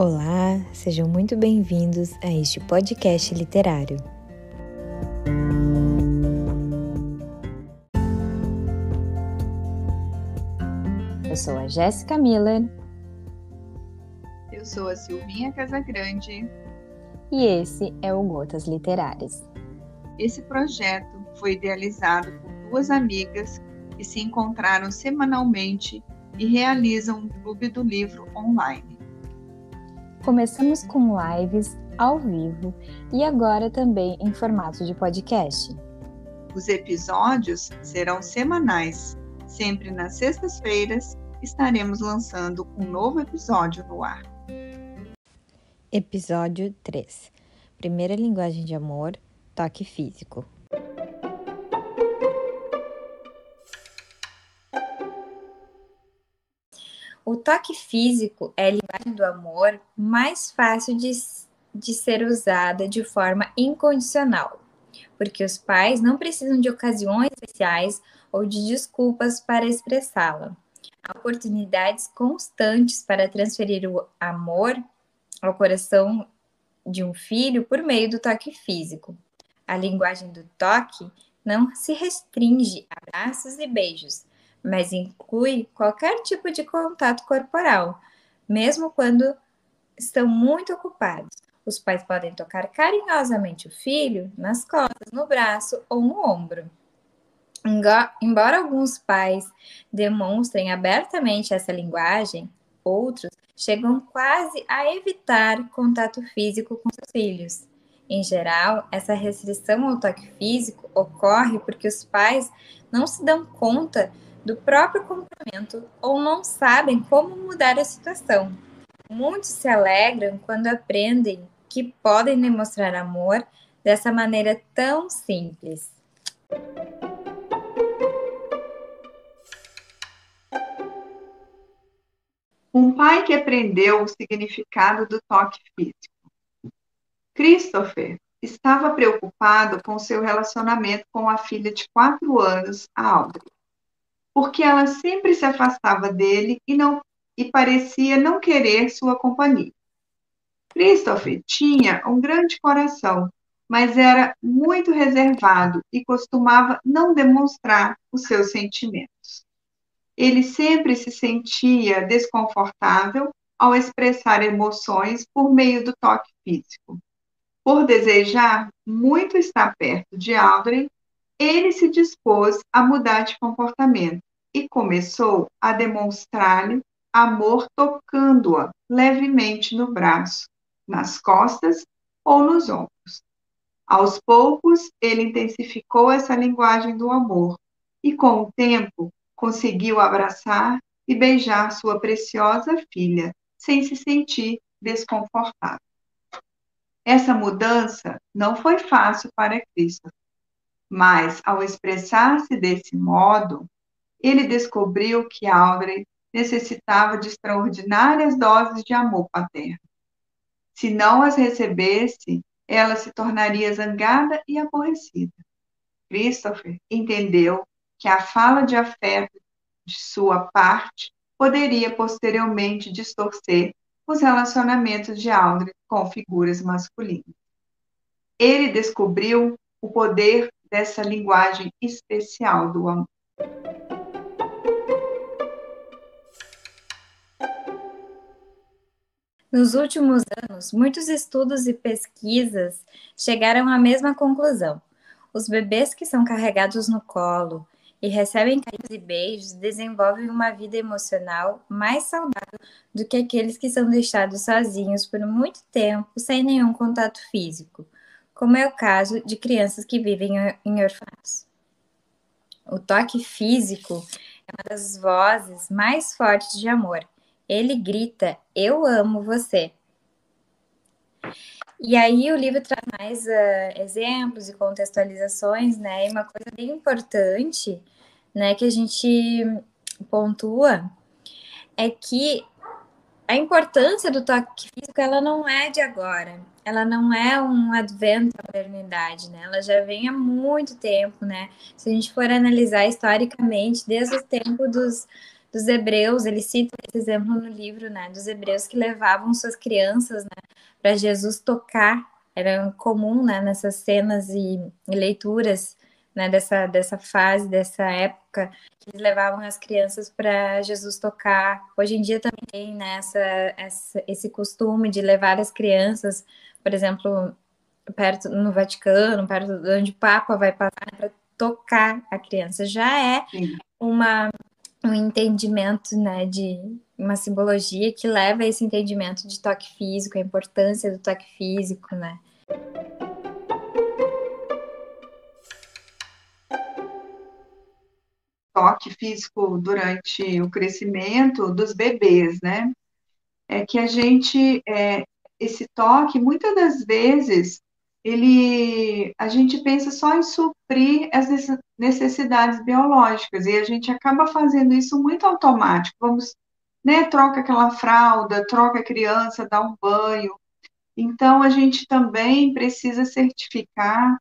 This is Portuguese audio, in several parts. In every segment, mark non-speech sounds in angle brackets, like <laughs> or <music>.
Olá, sejam muito bem-vindos a este podcast literário. Eu sou a Jéssica Miller. Eu sou a Silvinha Casagrande. E esse é o Gotas Literárias. Esse projeto foi idealizado por duas amigas que se encontraram semanalmente e realizam um clube do livro online. Começamos com lives ao vivo e agora também em formato de podcast. Os episódios serão semanais. Sempre nas sextas-feiras estaremos lançando um novo episódio no ar. Episódio 3 Primeira linguagem de amor toque físico. O toque físico é a linguagem do amor mais fácil de, de ser usada de forma incondicional, porque os pais não precisam de ocasiões especiais ou de desculpas para expressá-la. Há oportunidades constantes para transferir o amor ao coração de um filho por meio do toque físico. A linguagem do toque não se restringe a abraços e beijos, mas inclui qualquer tipo de contato corporal, mesmo quando estão muito ocupados. Os pais podem tocar carinhosamente o filho nas costas, no braço ou no ombro. Embora alguns pais demonstrem abertamente essa linguagem, outros chegam quase a evitar contato físico com seus filhos. Em geral, essa restrição ao toque físico ocorre porque os pais não se dão conta do próprio comportamento ou não sabem como mudar a situação. Muitos se alegram quando aprendem que podem demonstrar amor dessa maneira tão simples. Um pai que aprendeu o significado do toque físico. Christopher estava preocupado com seu relacionamento com a filha de quatro anos, Audrey porque ela sempre se afastava dele e não e parecia não querer sua companhia. Christopher tinha um grande coração, mas era muito reservado e costumava não demonstrar os seus sentimentos. Ele sempre se sentia desconfortável ao expressar emoções por meio do toque físico. Por desejar muito estar perto de Audrey, ele se dispôs a mudar de comportamento e começou a demonstrar-lhe amor tocando-a levemente no braço, nas costas ou nos ombros. Aos poucos, ele intensificou essa linguagem do amor e, com o tempo, conseguiu abraçar e beijar sua preciosa filha, sem se sentir desconfortável. Essa mudança não foi fácil para Cristo, mas ao expressar-se desse modo, ele descobriu que Audrey necessitava de extraordinárias doses de amor paterno. Se não as recebesse, ela se tornaria zangada e aborrecida. Christopher entendeu que a fala de afeto de sua parte poderia posteriormente distorcer os relacionamentos de Audrey com figuras masculinas. Ele descobriu o poder dessa linguagem especial do amor. Nos últimos anos, muitos estudos e pesquisas chegaram à mesma conclusão. Os bebês que são carregados no colo e recebem carinhos e beijos desenvolvem uma vida emocional mais saudável do que aqueles que são deixados sozinhos por muito tempo sem nenhum contato físico, como é o caso de crianças que vivem em orfanatos. O toque físico é uma das vozes mais fortes de amor ele grita: Eu amo você. E aí o livro traz mais uh, exemplos e contextualizações, né? E uma coisa bem importante, né, que a gente pontua é que a importância do toque físico ela não é de agora, ela não é um advento da modernidade, né? Ela já vem há muito tempo, né? Se a gente for analisar historicamente, desde o tempo dos dos hebreus, ele cita esse exemplo no livro, né, dos hebreus que levavam suas crianças, né, para Jesus tocar. Era comum, né, nessas cenas e, e leituras, né, dessa, dessa fase, dessa época, que eles levavam as crianças para Jesus tocar. Hoje em dia também tem né, essa, essa, esse costume de levar as crianças, por exemplo, perto no Vaticano, perto onde o Papa vai passar para tocar a criança. Já é uma um entendimento, né, de uma simbologia que leva a esse entendimento de toque físico, a importância do toque físico, né? Toque físico durante o crescimento dos bebês, né? É que a gente, é, esse toque, muitas das vezes, ele, a gente pensa só em suprir as necessidades biológicas e a gente acaba fazendo isso muito automático. Vamos, né, troca aquela fralda, troca a criança, dá um banho. Então a gente também precisa certificar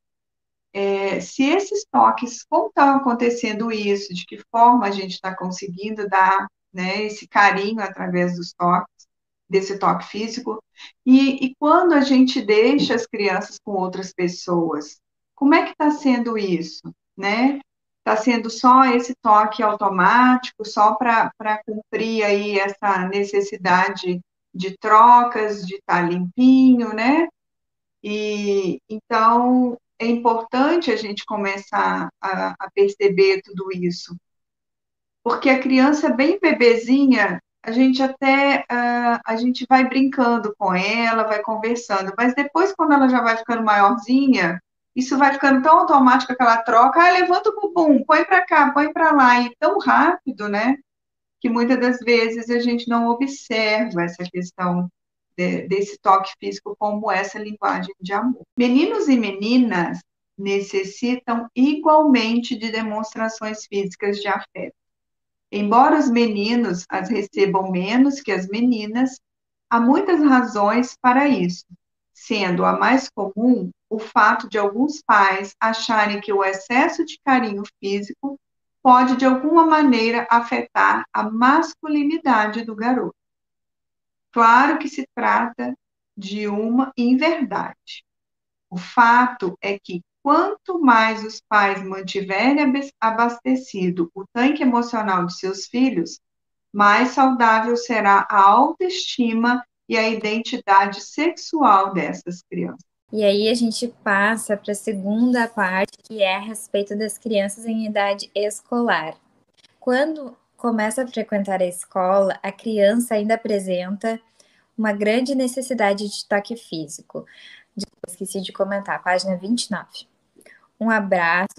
é, se esses toques, como estão acontecendo isso, de que forma a gente está conseguindo dar né, esse carinho através dos toques desse toque físico. E, e quando a gente deixa as crianças com outras pessoas, como é que está sendo isso, né? Está sendo só esse toque automático, só para cumprir aí essa necessidade de trocas, de estar tá limpinho, né? E então é importante a gente começar a, a perceber tudo isso, porque a criança bem bebezinha, a gente até uh, a gente vai brincando com ela, vai conversando, mas depois, quando ela já vai ficando maiorzinha, isso vai ficando tão automático aquela troca, ah, levanta o bumbum, põe para cá, põe para lá, e tão rápido, né? Que muitas das vezes a gente não observa essa questão de, desse toque físico como essa linguagem de amor. Meninos e meninas necessitam igualmente de demonstrações físicas de afeto. Embora os meninos as recebam menos que as meninas, há muitas razões para isso, sendo a mais comum o fato de alguns pais acharem que o excesso de carinho físico pode, de alguma maneira, afetar a masculinidade do garoto. Claro que se trata de uma inverdade. O fato é que quanto mais os pais mantiverem abastecido o tanque emocional de seus filhos, mais saudável será a autoestima e a identidade sexual dessas crianças. E aí a gente passa para a segunda parte, que é a respeito das crianças em idade escolar. Quando começa a frequentar a escola, a criança ainda apresenta uma grande necessidade de toque físico. Esqueci de comentar, página 29 um abraço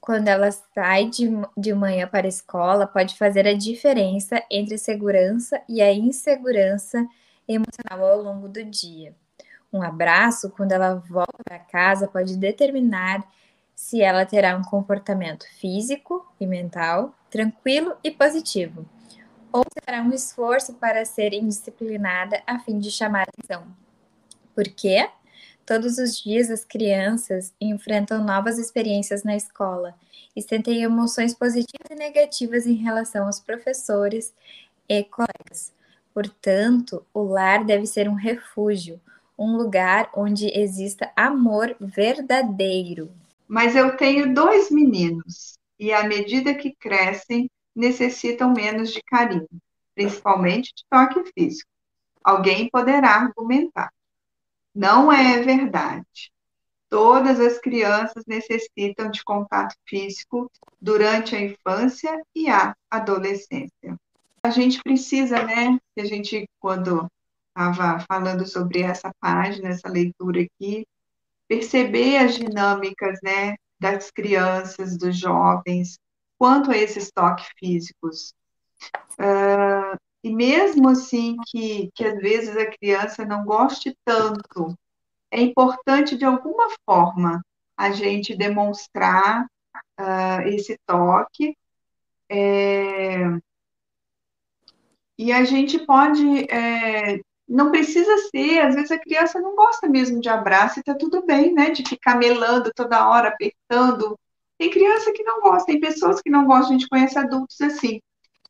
quando ela sai de, de manhã para a escola pode fazer a diferença entre a segurança e a insegurança emocional ao longo do dia. Um abraço quando ela volta para casa pode determinar se ela terá um comportamento físico e mental tranquilo e positivo, ou será um esforço para ser indisciplinada a fim de chamar atenção. Por quê? Todos os dias as crianças enfrentam novas experiências na escola e sentem emoções positivas e negativas em relação aos professores e colegas. Portanto, o lar deve ser um refúgio, um lugar onde exista amor verdadeiro. Mas eu tenho dois meninos e, à medida que crescem, necessitam menos de carinho, principalmente de toque físico. Alguém poderá argumentar. Não é verdade. Todas as crianças necessitam de contato físico durante a infância e a adolescência. A gente precisa, né? A gente, quando estava falando sobre essa página, essa leitura aqui, perceber as dinâmicas, né? Das crianças, dos jovens, quanto a esses toques físicos. Uh, e mesmo assim que, que às vezes a criança não goste tanto, é importante de alguma forma a gente demonstrar uh, esse toque. É, e a gente pode. É, não precisa ser, às vezes a criança não gosta mesmo de abraço e tá tudo bem, né? De ficar melando toda hora, apertando. Tem criança que não gosta, tem pessoas que não gostam, a gente conhece adultos assim.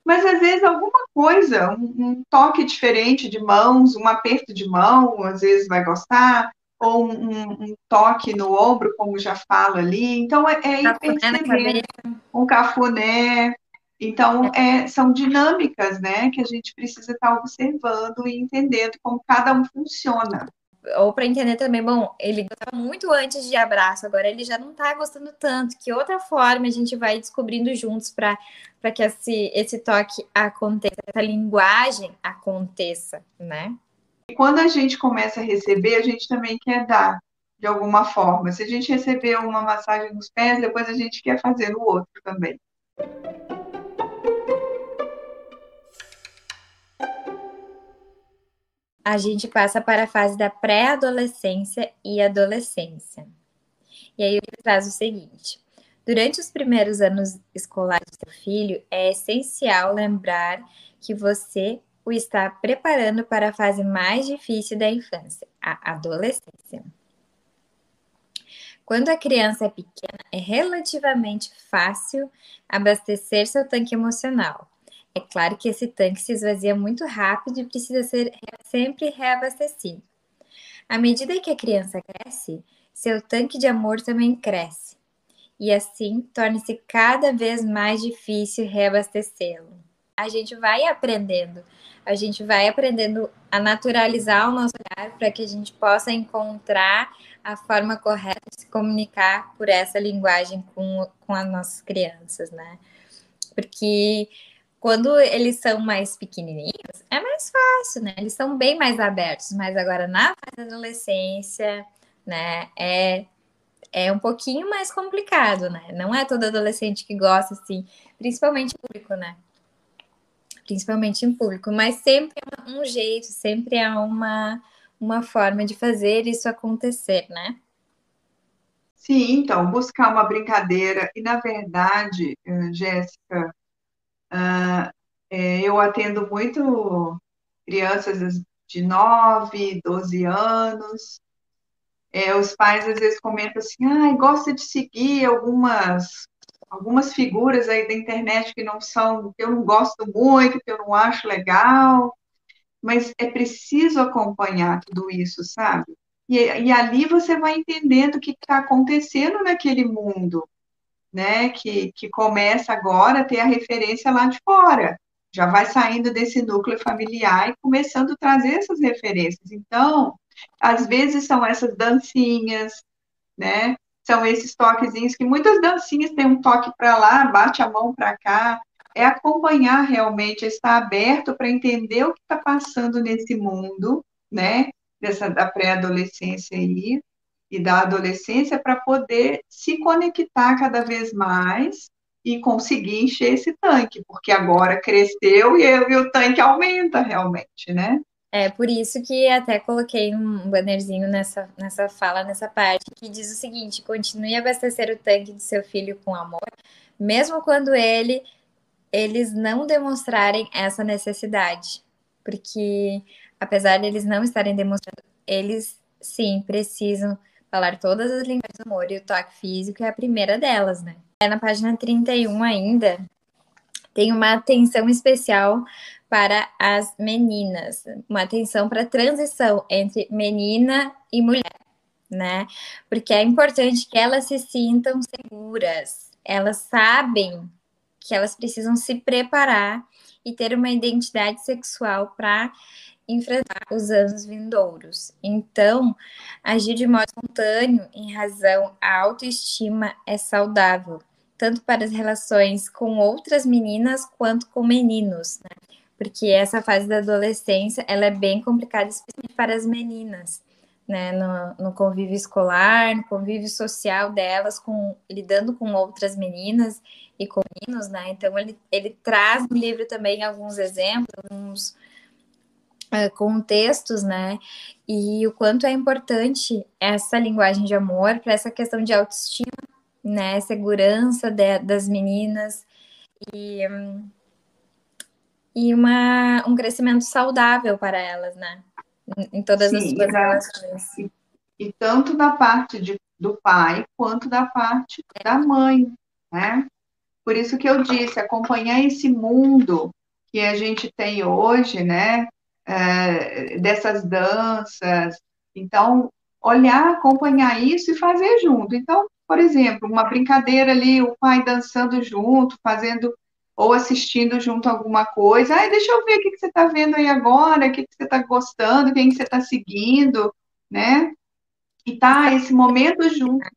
mas às vezes alguma coisa, um, um, toque diferente de mãos, um aperto de mão, às vezes vai gostar, ou um, um toque no ombro, como já fala ali. Então, é, é percebendo. Um cafuné. Então, é, são dinâmicas, né, que a gente precisa estar observando e entendendo como cada um funciona ou para entender também, bom, ele gostava muito antes de abraço, agora ele já não está gostando tanto. Que outra forma a gente vai descobrindo juntos para que esse, esse toque aconteça, essa linguagem aconteça, né? E quando a gente começa a receber, a gente também quer dar de alguma forma. Se a gente receber uma massagem nos pés, depois a gente quer fazer no outro também. A gente passa para a fase da pré-adolescência e adolescência. E aí ele traz o seguinte: durante os primeiros anos escolares do seu filho, é essencial lembrar que você o está preparando para a fase mais difícil da infância, a adolescência. Quando a criança é pequena, é relativamente fácil abastecer seu tanque emocional é claro que esse tanque se esvazia muito rápido e precisa ser sempre reabastecido. À medida que a criança cresce, seu tanque de amor também cresce, e assim torna-se cada vez mais difícil reabastecê-lo. A gente vai aprendendo, a gente vai aprendendo a naturalizar o nosso olhar para que a gente possa encontrar a forma correta de se comunicar por essa linguagem com, com as nossas crianças, né? Porque quando eles são mais pequenininhos, é mais fácil, né? Eles são bem mais abertos, mas agora na fase da adolescência, né, é, é um pouquinho mais complicado, né? Não é todo adolescente que gosta, assim, principalmente em público, né? Principalmente em público, mas sempre é um jeito, sempre é uma, uma forma de fazer isso acontecer, né? Sim, então, buscar uma brincadeira. E, na verdade, eh, Jéssica, Uh, é, eu atendo muito crianças de 9, 12 anos. É, os pais às vezes comentam assim, ah, gosta de seguir algumas algumas figuras aí da internet que não são, que eu não gosto muito, que eu não acho legal, mas é preciso acompanhar tudo isso, sabe? E, e ali você vai entendendo o que está acontecendo naquele mundo né, que, que começa agora a ter a referência lá de fora, já vai saindo desse núcleo familiar e começando a trazer essas referências. Então, às vezes são essas dancinhas, né? São esses toquezinhos que muitas dancinhas têm um toque para lá, bate a mão para cá. É acompanhar realmente, é estar aberto para entender o que está passando nesse mundo, né? Dessa da pré-adolescência aí, e da adolescência para poder se conectar cada vez mais e conseguir encher esse tanque, porque agora cresceu e, e o tanque aumenta realmente, né? É por isso que até coloquei um bannerzinho nessa, nessa fala, nessa parte, que diz o seguinte: continue a abastecer o tanque de seu filho com amor, mesmo quando ele eles não demonstrarem essa necessidade. Porque apesar de eles não estarem demonstrando, eles sim precisam falar todas as linguagens do amor e o toque físico é a primeira delas, né? É na página 31 ainda, tem uma atenção especial para as meninas, uma atenção para a transição entre menina e mulher, né? Porque é importante que elas se sintam seguras, elas sabem que elas precisam se preparar e ter uma identidade sexual para enfrentar os anos vindouros. Então, agir de modo espontâneo em razão à autoestima é saudável, tanto para as relações com outras meninas quanto com meninos, né? Porque essa fase da adolescência, ela é bem complicada, especialmente para as meninas, né? No, no convívio escolar, no convívio social delas, com, lidando com outras meninas e com meninos, né? Então, ele, ele traz no livro também alguns exemplos, alguns é, contextos, né? E o quanto é importante essa linguagem de amor para essa questão de autoestima, né? Segurança de, das meninas e, e uma, um crescimento saudável para elas, né? Em todas Sim, as suas relações. E, e, tanto da parte de, do pai quanto da parte da mãe, né? Por isso que eu disse, acompanhar esse mundo que a gente tem hoje, né? É, dessas danças. Então, olhar, acompanhar isso e fazer junto. Então, por exemplo, uma brincadeira ali, o pai dançando junto, fazendo ou assistindo junto alguma coisa. Ai, deixa eu ver o que, que você está vendo aí agora, o que, que você está gostando, quem que você está seguindo, né? E tá esse momento junto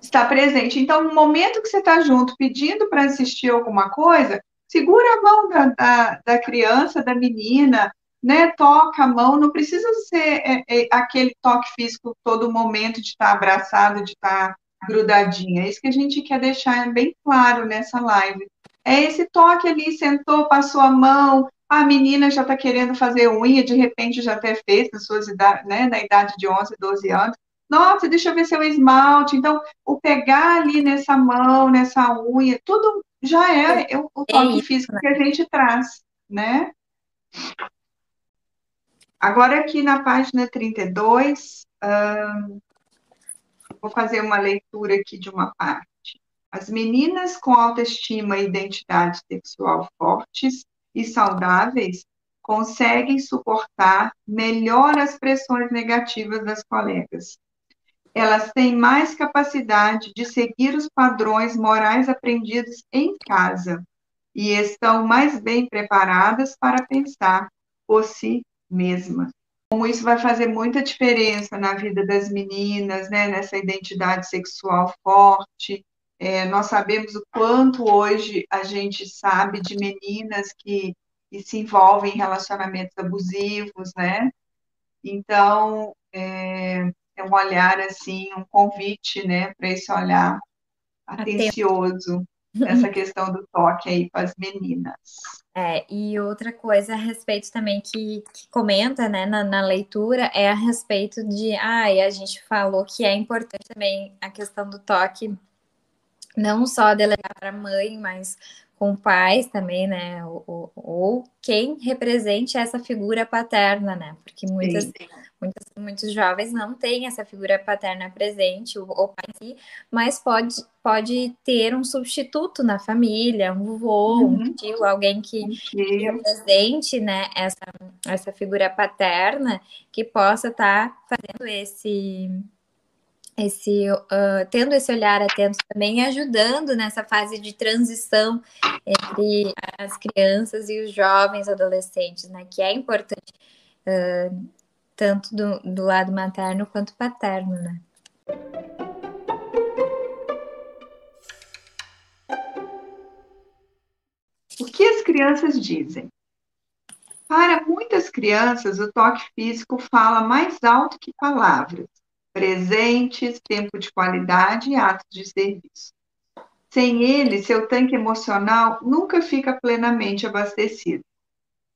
está presente. Então, no momento que você está junto, pedindo para assistir alguma coisa, segura a mão da, da, da, criança, da menina, né? Toca a mão, não precisa ser é, é, aquele toque físico todo momento de estar tá abraçado, de estar tá grudadinha. É isso que a gente quer deixar bem claro nessa live. É esse toque ali, sentou, passou a mão, a menina já está querendo fazer unha, de repente já até fez nas suas idade, né, na idade de 11, 12 anos. Nossa, deixa eu ver seu esmalte. Então, o pegar ali nessa mão, nessa unha, tudo já é, é o é toque físico que a gente traz, né? Agora, aqui na página 32, hum, vou fazer uma leitura aqui de uma parte. As meninas com autoestima e identidade sexual fortes e saudáveis conseguem suportar melhor as pressões negativas das colegas. Elas têm mais capacidade de seguir os padrões morais aprendidos em casa e estão mais bem preparadas para pensar por si mesmas. Como isso vai fazer muita diferença na vida das meninas, né, nessa identidade sexual forte, é, nós sabemos o quanto hoje a gente sabe de meninas que, que se envolvem em relacionamentos abusivos, né? Então, é, é um olhar, assim, um convite, né, para esse olhar atencioso, essa <laughs> questão do toque aí para as meninas. É, e outra coisa a respeito também que, que comenta, né, na, na, leitura é a respeito de, ah, e a gente falou que é importante também a questão do toque não só delegar para a mãe, mas com pais também, né? Ou, ou, quem represente essa figura paterna, né? Porque muitas, muitas, muitos jovens não têm essa figura paterna presente, o, o pai si, mas pode, pode ter um substituto na família, um vovô, uhum. um tio, alguém que, que represente, né? Essa, essa figura paterna que possa estar tá fazendo esse esse uh, tendo esse olhar atento também ajudando nessa fase de transição entre as crianças e os jovens adolescentes, né? Que é importante uh, tanto do, do lado materno quanto paterno, né? O que as crianças dizem? Para muitas crianças, o toque físico fala mais alto que palavras presentes, tempo de qualidade e atos de serviço. Sem ele, seu tanque emocional nunca fica plenamente abastecido.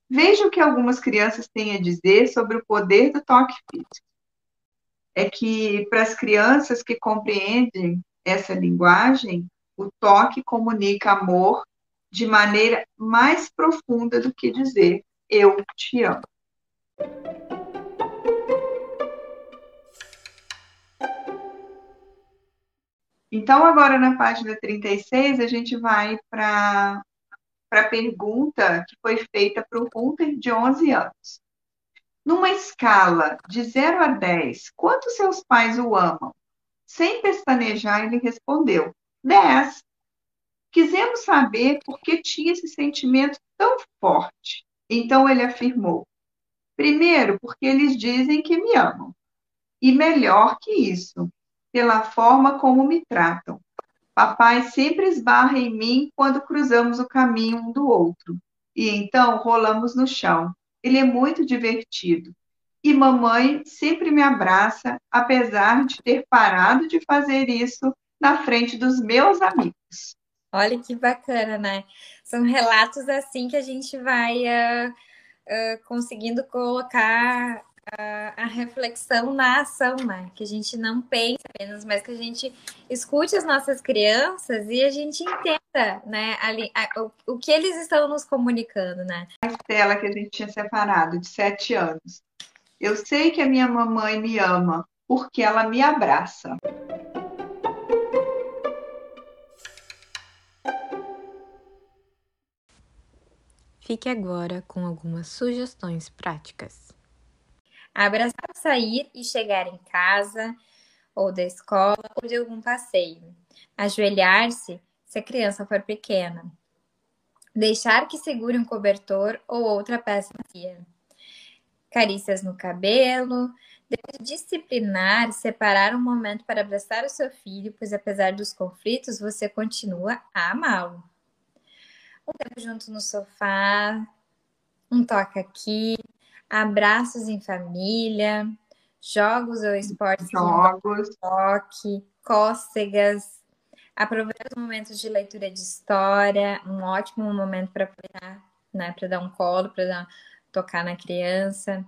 Veja o que algumas crianças têm a dizer sobre o poder do toque físico. É que, para as crianças que compreendem essa linguagem, o toque comunica amor de maneira mais profunda do que dizer eu te amo. Então, agora na página 36, a gente vai para a pergunta que foi feita para o Hunter de 11 anos. Numa escala de 0 a 10, quanto seus pais o amam? Sem pestanejar, ele respondeu: 10. Quisemos saber por que tinha esse sentimento tão forte. Então ele afirmou: primeiro, porque eles dizem que me amam. E melhor que isso, pela forma como me tratam. Papai sempre esbarra em mim quando cruzamos o caminho um do outro. E então rolamos no chão. Ele é muito divertido. E mamãe sempre me abraça, apesar de ter parado de fazer isso na frente dos meus amigos. Olha que bacana, né? São relatos assim que a gente vai uh, uh, conseguindo colocar a, a, reflexão na ação, né? Que a gente não pense apenas, mas que a gente escute as nossas crianças e a gente entenda, né, ali, a, o, o que eles estão nos comunicando, né? A Estela que a gente tinha separado, de sete anos. Eu sei que a minha mamãe me ama porque ela me abraça. Fique agora com algumas sugestões práticas. Abraçar ao sair e chegar em casa, ou da escola, ou de algum passeio. Ajoelhar-se se a criança for pequena. Deixar que segure um cobertor ou outra peça macia. Carícias no cabelo. Depois de disciplinar, separar um momento para abraçar o seu filho, pois apesar dos conflitos, você continua a amá-lo. Um tempo junto no sofá, um toque aqui, abraços em família, jogos ou esportes Jogos. toque, cócegas, aproveitar os momentos de leitura de história, um ótimo momento para né, para dar um colo, para tocar na criança.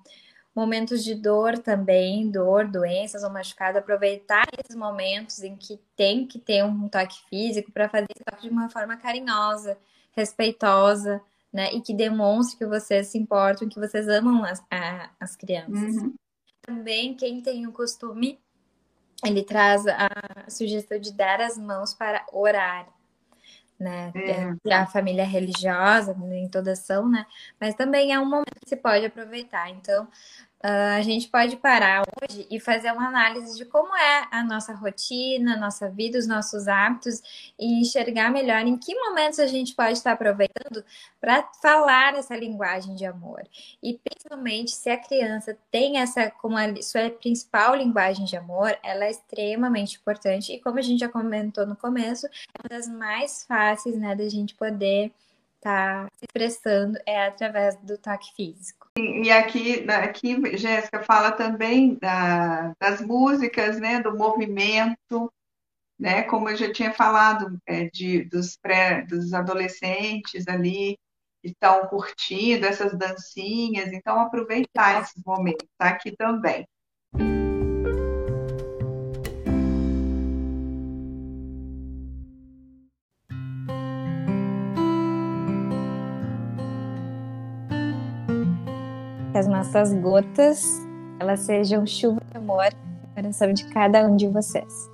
Momentos de dor também, dor, doenças ou machucado, aproveitar esses momentos em que tem que ter um toque físico para fazer esse toque de uma forma carinhosa, respeitosa, né? E que demonstre que vocês se importam, que vocês amam as, a, as crianças. Uhum. Também, quem tem o costume, ele traz a sugestão de dar as mãos para orar, né? É. A família religiosa, nem todas são, né? Mas também é um momento que se pode aproveitar. Então, Uh, a gente pode parar hoje e fazer uma análise de como é a nossa rotina, a nossa vida, os nossos hábitos e enxergar melhor em que momentos a gente pode estar aproveitando para falar essa linguagem de amor. E principalmente se a criança tem essa como a sua principal linguagem de amor, ela é extremamente importante e como a gente já comentou no começo, é uma das mais fáceis, né, da gente poder estar tá se expressando é através do toque físico. E aqui, aqui Jéssica fala também da, das músicas, né, do movimento, né, como eu já tinha falado, é, de, dos, pré, dos adolescentes ali que estão curtindo essas dancinhas, então aproveitar esses momentos, tá aqui também. Que as nossas gotas elas sejam chuva de amor no coração de cada um de vocês.